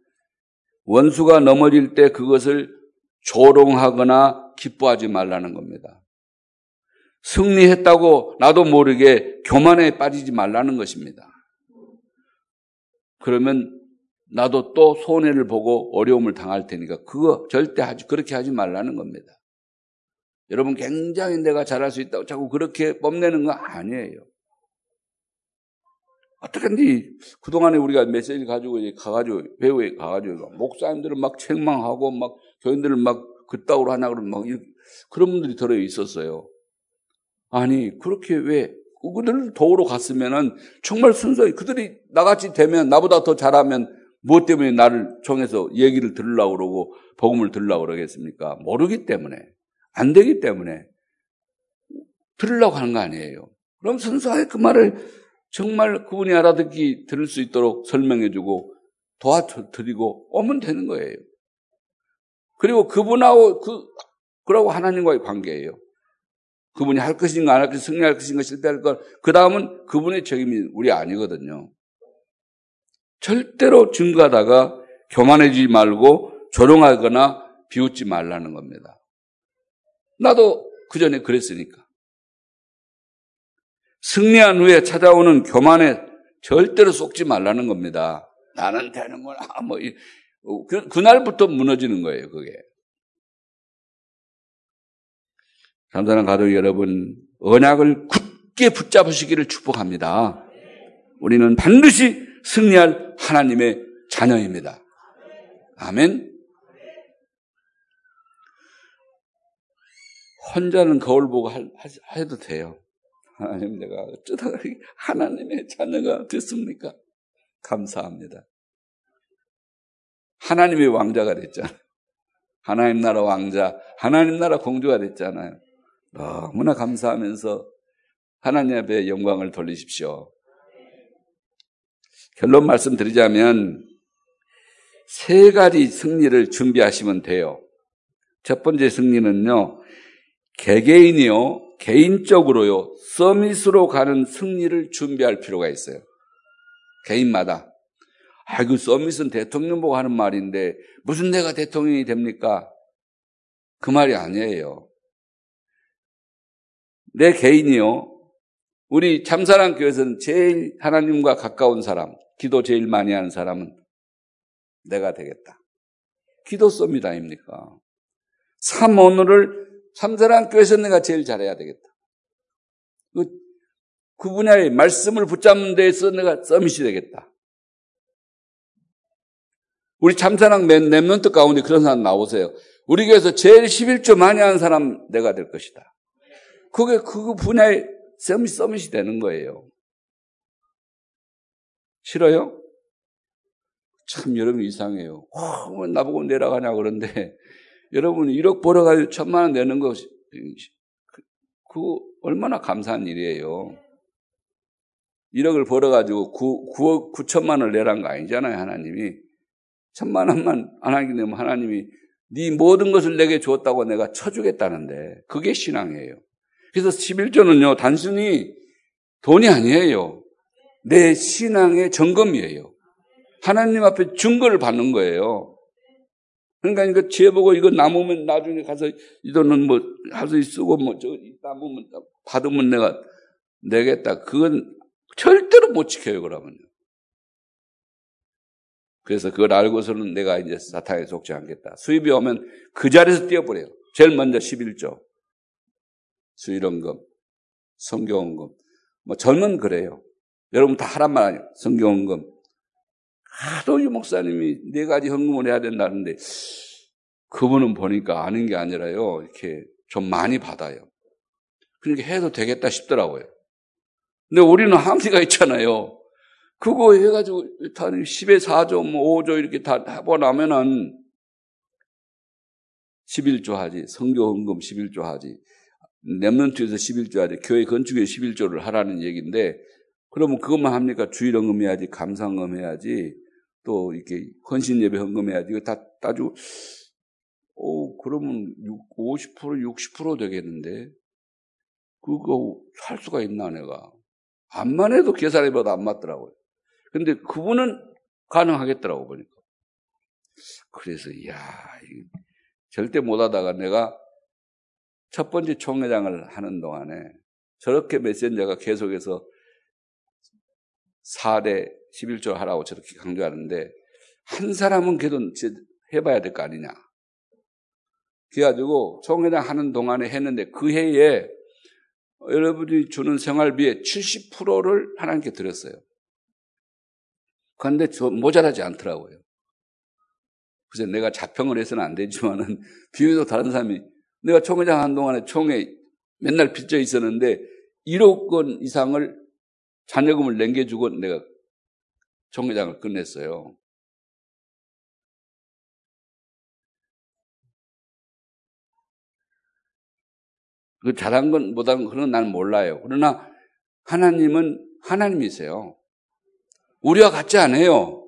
원수가 넘어질 때 그것을 조롱하거나 기뻐하지 말라는 겁니다. 승리했다고 나도 모르게 교만에 빠지지 말라는 것입니다. 그러면 나도 또 손해를 보고 어려움을 당할 테니까 그거 절대 하지 그렇게 하지 말라는 겁니다. 여러분 굉장히 내가 잘할 수 있다고 자꾸 그렇게 뽐내는 거 아니에요. 어떻게든지 그동안에 우리가 메시지 가지고 이제 가가지고 배우에 가가지고 목사님들은 막 책망하고 막 교인들을 막 그따구로 하나 그러면 막 이렇게 그런 분들이 들어 있었어요. 아니 그렇게 왜 그들을 도우러 갔으면은 정말 순수하게 그들이 나같이 되면 나보다 더 잘하면 무엇 때문에 나를 총해서 얘기를 들으려고 그러고 복음을 들으려고 그러겠습니까? 모르기 때문에 안 되기 때문에 들으려고 하는 거 아니에요. 그럼 순수하게 그 말을 정말 그분이 알아듣기 들을 수 있도록 설명해주고 도와드리고 오면 되는 거예요. 그리고 그분하고 그 그러고 하나님과의 관계예요. 그분이 할 것인가 안 할 것인가 승리할 것인가 실패할 것. 그 다음은 그분의 책임이 우리 아니거든요. 절대로 증거하다가 교만해지지 말고 조롱하거나 비웃지 말라는 겁니다. 나도 그 전에 그랬으니까. 승리한 후에 찾아오는 교만에 절대로 속지 말라는 겁니다. 나는 되는구나. 뭐, 그, 그날부터 무너지는 거예요, 그게. 감사는 가족 여러분, 언약을 굳게 붙잡으시기를 축복합니다. 우리는 반드시 승리할 하나님의 자녀입니다. 아멘. 혼자는 거울 보고 할, 해도 돼요. 하나님 내가 어쩌다 하나님의 자녀가 됐습니까? 감사합니다. 하나님의 왕자가 됐잖아요. 하나님 나라 왕자, 하나님 나라 공주가 됐잖아요. 너무나 감사하면서 하나님 앞에 영광을 돌리십시오. 결론 말씀드리자면 세 가지 승리를 준비하시면 돼요. 첫 번째 승리는요, 개개인이요, 개인적으로요, 서밋으로 가는 승리를 준비할 필요가 있어요. 개인마다. 아, 그 서밋은 대통령 보고 하는 말인데, 무슨 내가 대통령이 됩니까? 그 말이 아니에요. 내 개인이요. 우리 참사랑 교회에서는 제일 하나님과 가까운 사람, 기도 제일 많이 하는 사람은 내가 되겠다. 기도 썹니다, 아닙니까? 3 오늘을 참사랑 교회에서 내가 제일 잘해야 되겠다. 그, 그 분야의 말씀을 붙잡는 데에서 내가 서밋이 되겠다. 우리 참사랑 몇, 몇 멘트 가운데 그런 사람 나오세요. 우리 교회에서 제일 11조 많이 하는 사람 내가 될 것이다. 그게 그 분야의 서밋, 서밋이 되는 거예요. 싫어요? 참 여러분 이상해요. 와, 뭐 나보고 내려가냐 그런데 여러분이 1억 벌어가지고 천만 원 내는 거, 그, 그 얼마나 감사한 일이에요. 1억을 벌어가지고 9, 9억 9천만 원을 내란 거 아니잖아요, 하나님이. 천만 원만 안 하게 되면 하나님이 네 모든 것을 내게 주었다고 내가 쳐주겠다는데 그게 신앙이에요. 그래서 11조는요 단순히 돈이 아니에요. 내 신앙의 점검이에요. 하나님 앞에 증거를 받는 거예요. 그러니까 이거 지혜 보고 이거 남으면 나중에 가서 이 돈은 뭐 하서 쓰고 뭐저 남으면 받으면 내가 내겠다. 그건 절대로 못 지켜요 그러면요. 그래서 그걸 알고서는 내가 이제 사탄에 속지 않겠다. 수입이 오면 그 자리에서 뛰어버려요. 제일 먼저 11조. 수일원금, 성경원금. 뭐 젊은 그래요. 여러분 다 하란 말 아니에요. 성경원금. 하도 이 목사님이 네 가지 헌금을 해야 된다는데 그분은 보니까 아는 게 아니라요. 이렇게 좀 많이 받아요. 그러니까 해도 되겠다 싶더라고요. 근데 우리는 한계가 있잖아요. 그거 해가지고 다 10에 4조, 뭐 5조 이렇게 다 해보 나면은 11조 하지. 성교 헌금 11조 하지. 랩런트에서 11조 하지. 교회 건축에 11조를 하라는 얘기인데 그러면 그것만 합니까? 주일 헌금 해야지. 감상 헌금 해야지. 또 이렇게 헌신 예배 헌금 해야지. 이거 다 따지고 오, 그러면 50% 60% 되겠는데 그거 할 수가 있나 내가. 암만 해도 계산해봐도 안 맞더라고요. 근데 그분은 가능하겠더라고 보니까. 그래서 이야 절대 못하다가 내가 첫 번째 총회장을 하는 동안에 저렇게 메신저가 계속해서 4대 11조 하라고 저렇게 강조하는데 한 사람은 그래도 해봐야 될 거 아니냐. 그래가지고 총회장 하는 동안에 했는데 그 해에 여러분이 주는 생활비의 70%를 하나님께 드렸어요. 그런데 저 모자라지 않더라고요. 그래서 내가 자평을 해서는 안 되지만은 비교도 다른 사람이 내가 총회장 한동안에 총회 맨날 빚져 있었는데 1억 원 이상을 자녀금을 남겨주고 내가 총회장을 끝냈어요. 그 잘한 건 못한 건 나는 몰라요. 그러나 하나님은 하나님이세요. 우리와 같지 않아요.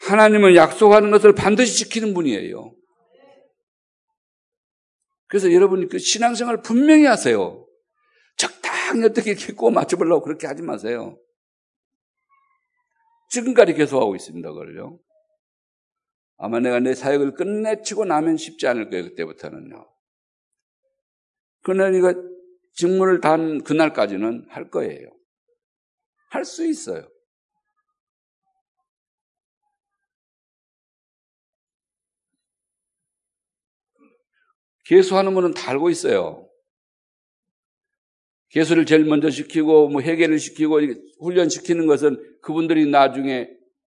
하나님은 약속하는 것을 반드시 지키는 분이에요. 그래서 여러분이 그 신앙생활 분명히 하세요. 적당히 어떻게 꼬 맞춰보려고 그렇게 하지 마세요. 지금까지 계속하고 있습니다, 그걸요. 아마 내가 내 사역을 끝내치고 나면 쉽지 않을 거예요, 그때부터는요. 그러나 네가 직무를 단 그날까지는 할 거예요. 할 수 있어요. 개수하는 분은 다 알고 있어요. 개수를 제일 먼저 시키고 뭐 회개를 시키고 훈련시키는 것은 그분들이 나중에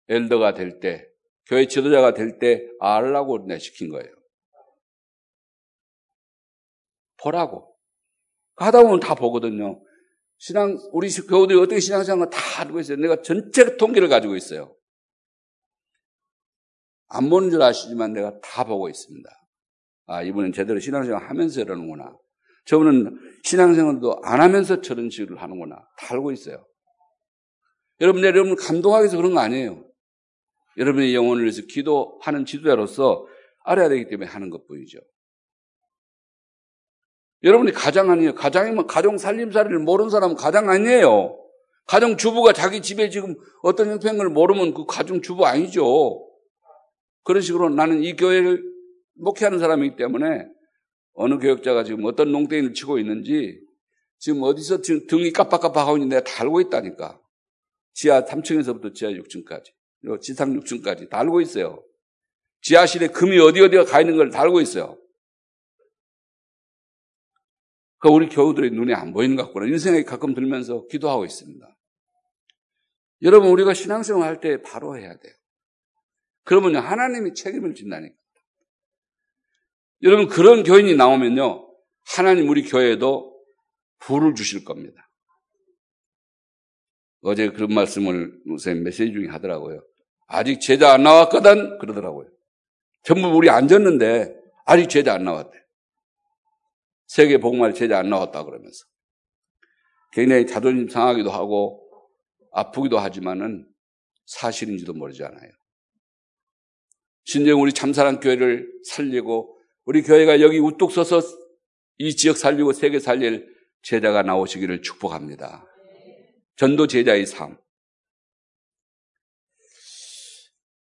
엘더가 될 때, 교회 지도자가 될 때 알라고 내 시킨 거예요. 보라고. 하다 보면 다 보거든요. 신앙, 우리 교우들이 어떻게 신앙생활 다 알고 있어요. 내가 전체 통계를 가지고 있어요. 안 보는 줄 아시지만 내가 다 보고 있습니다. 아, 이분은 제대로 신앙생활 하면서 이러는구나. 저분은 신앙생활도 안 하면서 저런 식으로 하는구나. 다 알고 있어요. 여러분, 여러분 감동하기 위해서 그런 거 아니에요. 여러분의 영혼을 위해서 기도하는 지도자로서 알아야 되기 때문에 하는 것 뿐이죠. 여러분이 가장 아니에요. 가장이면 가정 살림살이를 모르는 사람은 가장 아니에요. 가정 주부가 자기 집에 지금 어떤 형편을 모르면 그 가정 주부 아니죠. 그런 식으로 나는 이 교회를 목회하는 사람이기 때문에 어느 교역자가 지금 어떤 농땡이를 치고 있는지 지금 어디서 지금 등이 깜빡깜빡하고 있는지 내가 다 알고 있다니까. 지하 3층에서부터 지하 6층까지. 지상 6층까지 다 알고 있어요. 지하실에 금이 어디 어디가 가 있는 걸 다 알고 있어요. 그 우리 교우들의 눈에 안 보이는 것 같구나. 생각이 가끔 들면서 기도하고 있습니다. 여러분, 우리가 신앙생활 할 때 바로 해야 돼요. 그러면 하나님이 책임을 진다니까. 여러분, 그런 교인이 나오면요. 하나님 우리 교회에도 부를 주실 겁니다. 어제 그런 말씀을 선생님 메시지 중에 하더라고요. 아직 제자 안 나왔거든? 그러더라고요. 전부 우리 앉았는데 아직 제자 안 나왔대. 세계 복음화 제자 안 나왔다 그러면서. 굉장히 자존심 상하기도 하고 아프기도 하지만은 사실인지도 모르잖아요. 신정 우리 참사랑 교회를 살리고 우리 교회가 여기 우뚝 서서 이 지역 살리고 세계 살릴 제자가 나오시기를 축복합니다. 전도 제자의 삶.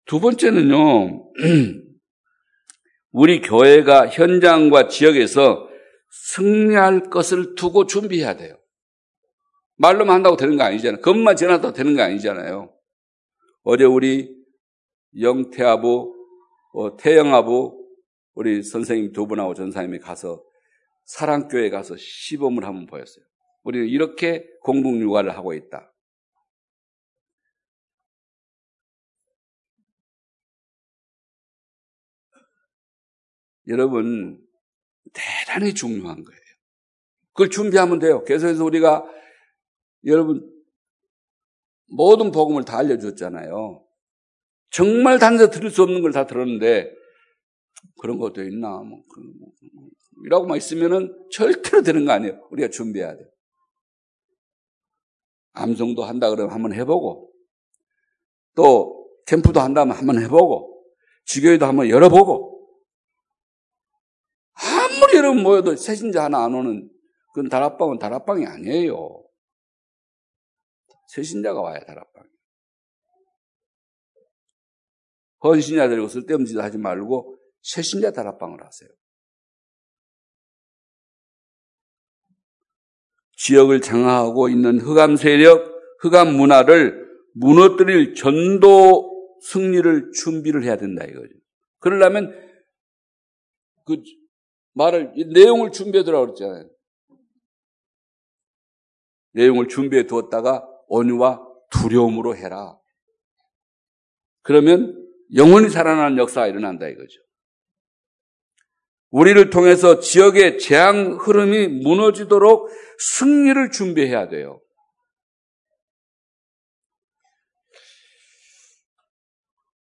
두 번째는요, 우리 교회가 현장과 지역에서 승리할 것을 두고 준비해야 돼요. 말로만 한다고 되는 거 아니잖아요. 그것만 전한다고 되는 거 아니잖아요. 어제 우리 영태아부, 어, 태영아부, 우리 선생님 두 분하고 전사님이 가서 사랑교회 가서 시범을 한번 보였어요. 우리는 이렇게 공동 육아를 하고 있다. 여러분, 대단히 중요한 거예요. 그걸 준비하면 돼요. 계속해서 우리가 여러분 모든 복음을 다 알려줬잖아요. 정말 단서 들을 수 없는 걸 다 들었는데 그런 것도 있나 뭐, 뭐, 뭐 이라고만 있으면은 절대로 되는 거 아니에요. 우리가 준비해야 돼요. 암송도 한다 그러면 한번 해보고 또 캠프도 한다면 한번 해보고 지교회도 한번 열어보고 아무리 여러분 모여도 새신자 하나 안 오는 그건 다락방은 다락방이 아니에요. 새신자가 와야 다락방. 헌신자 들고 쓸데없는 짓 하지 말고 새신자 다락방을 하세요. 지역을 장악하고 있는 흑암 세력, 흑암 문화를 무너뜨릴 전도 승리를 준비를 해야 된다 이거죠. 그러려면 그 말을 내용을 준비해 두라고 그랬잖아요. 내용을 준비해 두었다가 온유와 두려움으로 해라. 그러면 영원히 살아나는 역사가 일어난다 이거죠. 우리를 통해서 지역의 재앙 흐름이 무너지도록 승리를 준비해야 돼요.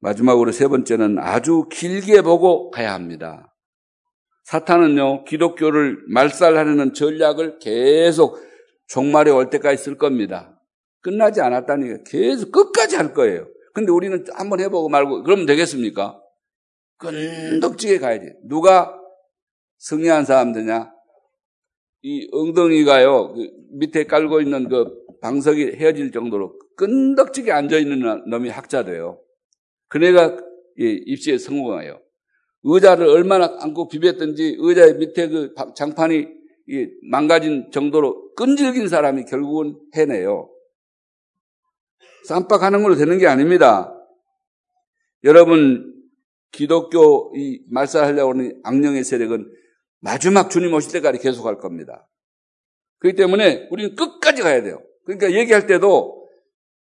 마지막으로 세 번째는 아주 길게 보고 가야 합니다. 사탄은요, 기독교를 말살하려는 전략을 계속 종말에 올 때까지 쓸 겁니다. 끝나지 않았다니까 계속 끝까지 할 거예요. 근데 우리는 한번 해보고 말고 그러면 되겠습니까? 끈덕지게 가야지. 누가 승리한 사람들냐? 이 엉덩이가요, 그 밑에 깔고 있는 그 방석이 헤어질 정도로 끈덕지게 앉아있는 놈이 학자돼요. 그네가 입시에 성공해요. 의자를 얼마나 안고 비볐든지 의자의 밑에 그 장판이 망가진 정도로 끈질긴 사람이 결국은 해내요. 쌈박하는 걸로 되는 게 아닙니다. 여러분, 기독교 이 말살하려고 하는 악령의 세력은 마지막 주님 오실 때까지 계속 할 겁니다. 그렇기 때문에 우리는 끝까지 가야 돼요. 그러니까 얘기할 때도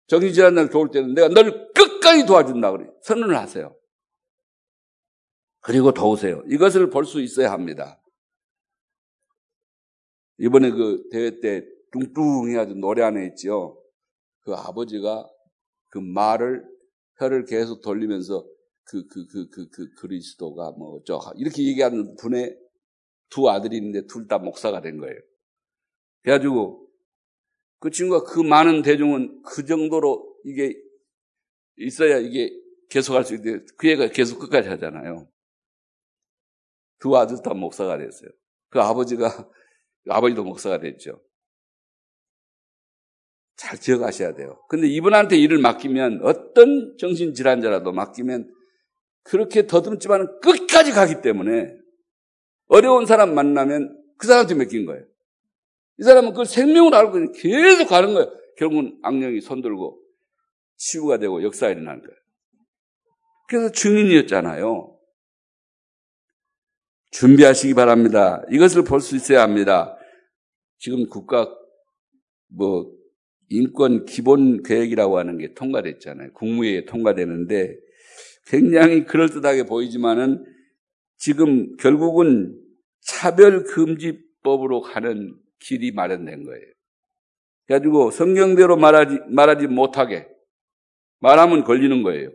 정신질환 좋을 때는 내가 널 끝까지 도와준다 그래 선언을 하세요. 그리고 도우세요. 이것을 볼 수 있어야 합니다. 이번에 그 대회 때 뚱뚱해가지고 노래 안에 했지요. 그 아버지가 그 말을 혀를 계속 돌리면서 그, 그, 그, 그, 그 그리스도가 뭐, 저, 이렇게 얘기하는 분의 두 아들이 있는데 둘 다 목사가 된 거예요. 그래가지고 그 친구가 그 많은 대중은 그 정도로 이게 있어야 이게 계속할 수 있는데 그 애가 계속 끝까지 하잖아요. 두 아들 다 목사가 됐어요. 그 아버지가 아버지도 목사가 됐죠. 잘 기억하셔야 돼요. 근데 이분한테 일을 맡기면 어떤 정신질환자라도 맡기면 그렇게 더듬지만 끝까지 가기 때문에 어려운 사람 만나면 그 사람한테 맡긴 거예요. 이 사람은 그걸 생명을 알고 계속 가는 거예요. 결국은 악령이 손들고 치유가 되고 역사가 일어나는 거예요. 그래서 증인이었잖아요. 준비하시기 바랍니다. 이것을 볼 수 있어야 합니다. 지금 국가 뭐 인권 기본 계획이라고 하는 게 통과됐잖아요. 국무회의에 통과되는데 굉장히 그럴듯하게 보이지만은 지금 결국은 차별금지법으로 가는 길이 마련된 거예요. 그래가지고 성경대로 말하지, 말하지 못하게 말하면 걸리는 거예요.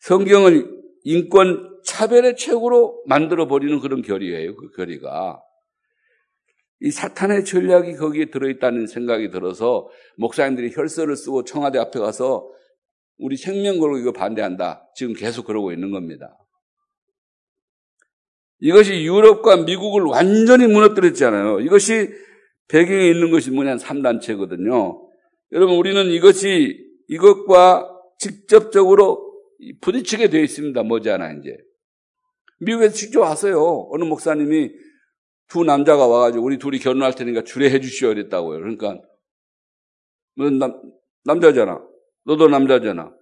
성경을 인권 차별의 책으로 만들어 버리는 그런 결의예요. 그 결의가. 이 사탄의 전략이 거기에 들어있다는 생각이 들어서 목사님들이 혈서를 쓰고 청와대 앞에 가서 우리 생명 걸고 이거 반대한다. 지금 계속 그러고 있는 겁니다. 이것이 유럽과 미국을 완전히 무너뜨렸잖아요. 이것이 배경에 있는 것이 뭐냐 3단체거든요. 여러분 우리는 이것이 이것과 직접적으로 부딪히게 되어 있습니다. 뭐지않아 이제. 미국에서 직접 왔어요. 어느 목사님이 두 남자가 와가지고 우리 둘이 결혼할 테니까 주례해 주시오 이랬다고요. 그러니까 넌 남, 남자잖아. 너도 남자잖아.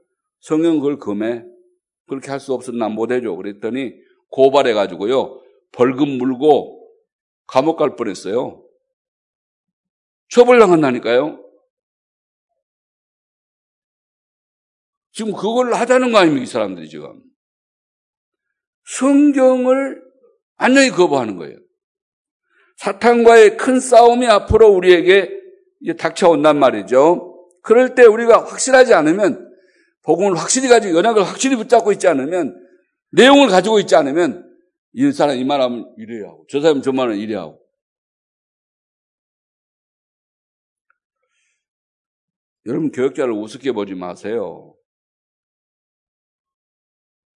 성경 그걸 금해. 그렇게 할 수 없어. 난 못 해줘. 그랬더니 고발해가지고요. 벌금 물고 감옥 갈 뻔했어요. 처벌당한다니까요. 지금 그걸 하자는 거 아닙니까, 이 사람들이 지금. 성경을 완전히 거부하는 거예요. 사탄과의 큰 싸움이 앞으로 우리에게 닥쳐온단 말이죠. 그럴 때 우리가 확실하지 않으면, 복음을 확실히 가지고, 연약을 확실히 붙잡고 있지 않으면, 내용을 가지고 있지 않으면, 이 사람 이 말하면 이래야 하고, 저 사람 저 말은 이래야 하고. 여러분, 교역자를 우습게 보지 마세요.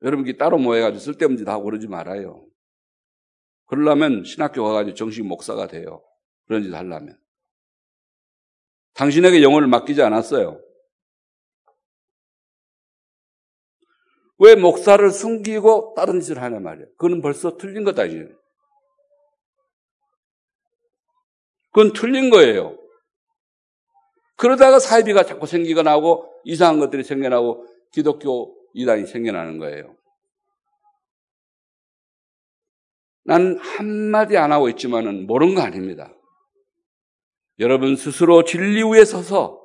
여러분 이 따로 모여가지고 쓸데없는 짓 하고 그러지 말아요. 그러려면 신학교 가가지고 정식 목사가 돼요. 그런 짓 하려면. 당신에게 영혼을 맡기지 않았어요. 왜 목사를 숨기고 다른 짓을 하냐 말이에요. 그건 벌써 틀린 거다, 이제. 그건 틀린 거예요. 그러다가 사이비가 자꾸 생기가 나고 이상한 것들이 생겨나고 기독교 이단이 생겨나는 거예요. 난 한마디 안 하고 있지만은 모르는 거 아닙니다. 여러분 스스로 진리 위에 서서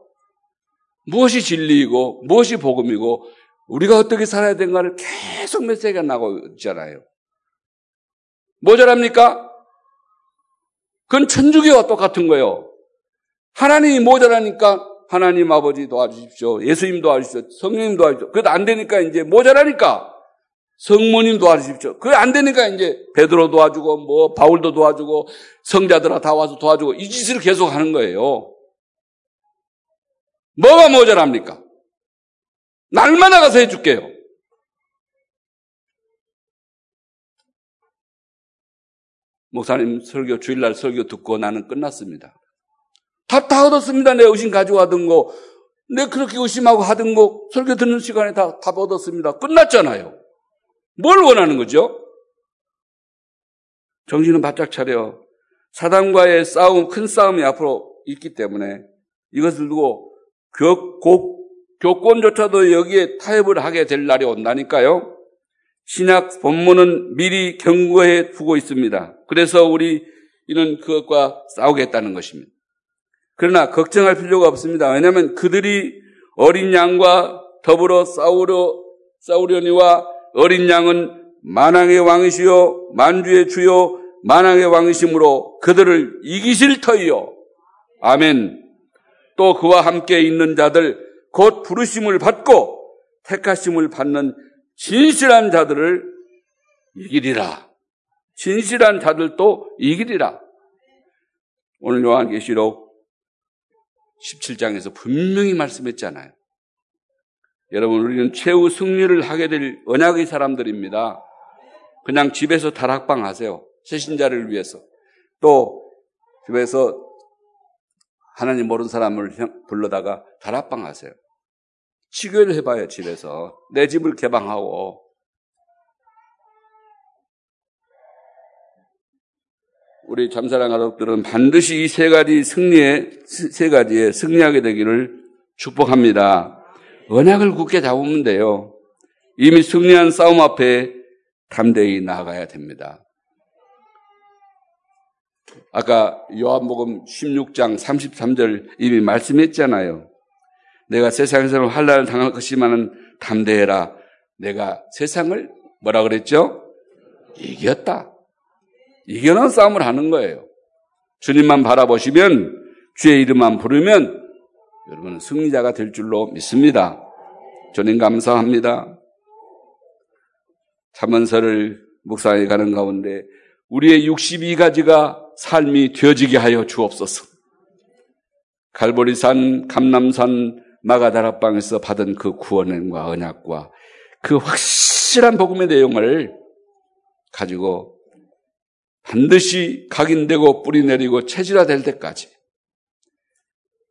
무엇이 진리이고 무엇이 복음이고 우리가 어떻게 살아야 되는가를 계속 메시지가 나고 있잖아요. 모자랍니까? 그건 천주교와 똑같은 거예요. 하나님이 모자라니까 하나님 아버지 도와주십시오. 예수님 도와주십시오. 성령님 도와주십시오. 그것도 안 되니까 이제 모자라니까 성모님 도와주십시오. 그게 안 되니까 이제 베드로 도와주고 뭐 바울도 도와주고 성자들아 다 와서 도와주고 이 짓을 계속 하는 거예요. 뭐가 모자랍니까? 날마다 가서 해줄게요. 목사님 설교 주일날 설교 듣고 나는 끝났습니다. 답다 얻었습니다. 내 의심 하던 거. 내 그렇게 의심하고 하던 거 설교 듣는 시간에 다 답 얻었습니다. 끝났잖아요. 뭘 원하는 거죠? 정신은 바짝 차려. 사단과의 싸움, 큰 싸움이 앞으로 있기 때문에 이것을 두고 교, 고, 교권조차도 여기에 타협을 하게 될 날이 온다니까요. 신약 본문은 미리 경고해 두고 있습니다. 그래서 우리 이는 그것과 싸우겠다는 것입니다. 그러나 걱정할 필요가 없습니다. 왜냐하면 그들이 어린 양과 더불어 싸우려, 싸우려니와 어린 양은 만왕의 왕이시요 만주의 주요 만왕의 왕이시므로 그들을 이기실 터이요. 아멘. 또 그와 함께 있는 자들 곧 부르심을 받고 택하심을 받는 진실한 자들을 이기리라. 진실한 자들도 이기리라. 오늘 요한계시록 17장에서 분명히 말씀했잖아요. 여러분, 우리는 최후 승리를 하게 될 언약의 사람들입니다. 그냥 집에서 다락방 하세요. 새신자를 위해서. 또, 집에서 하나님 모르는 사람을 불러다가 다락방 하세요. 치교를 해봐요, 집에서. 내 집을 개방하고. 우리 잠사랑 가족들은 반드시 이 세 가지 승리에 세 가지에 승리하게 되기를 축복합니다. 언약을 굳게 잡으면 돼요. 이미 승리한 싸움 앞에 담대히 나아가야 됩니다. 아까 요한복음 16장 33절 이미 말씀했잖아요. 내가 세상에서 환란을 당할 것이만은 담대해라. 내가 세상을 뭐라 그랬죠? 이겼다. 이겨놓은 싸움을 하는 거예요. 주님만 바라보시면 주의 이름만 부르면 여러분은 승리자가 될 줄로 믿습니다. 주님 감사합니다. 참원서를 묵상해 가는 가운데 우리의 62가지가 삶이 되어지게 하여 주옵소서. 갈보리산, 감남산, 마가다락방에서 받은 그 구원과 언약과 그 확실한 복음의 내용을 가지고 반드시 각인되고 뿌리 내리고 체질화될 때까지.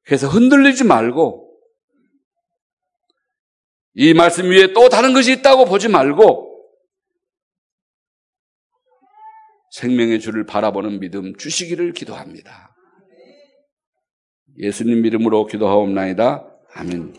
그래서 흔들리지 말고 이 말씀 위에 또 다른 것이 있다고 보지 말고 생명의 주를 바라보는 믿음 주시기를 기도합니다. 예수님 이름으로 기도하옵나이다. 아멘.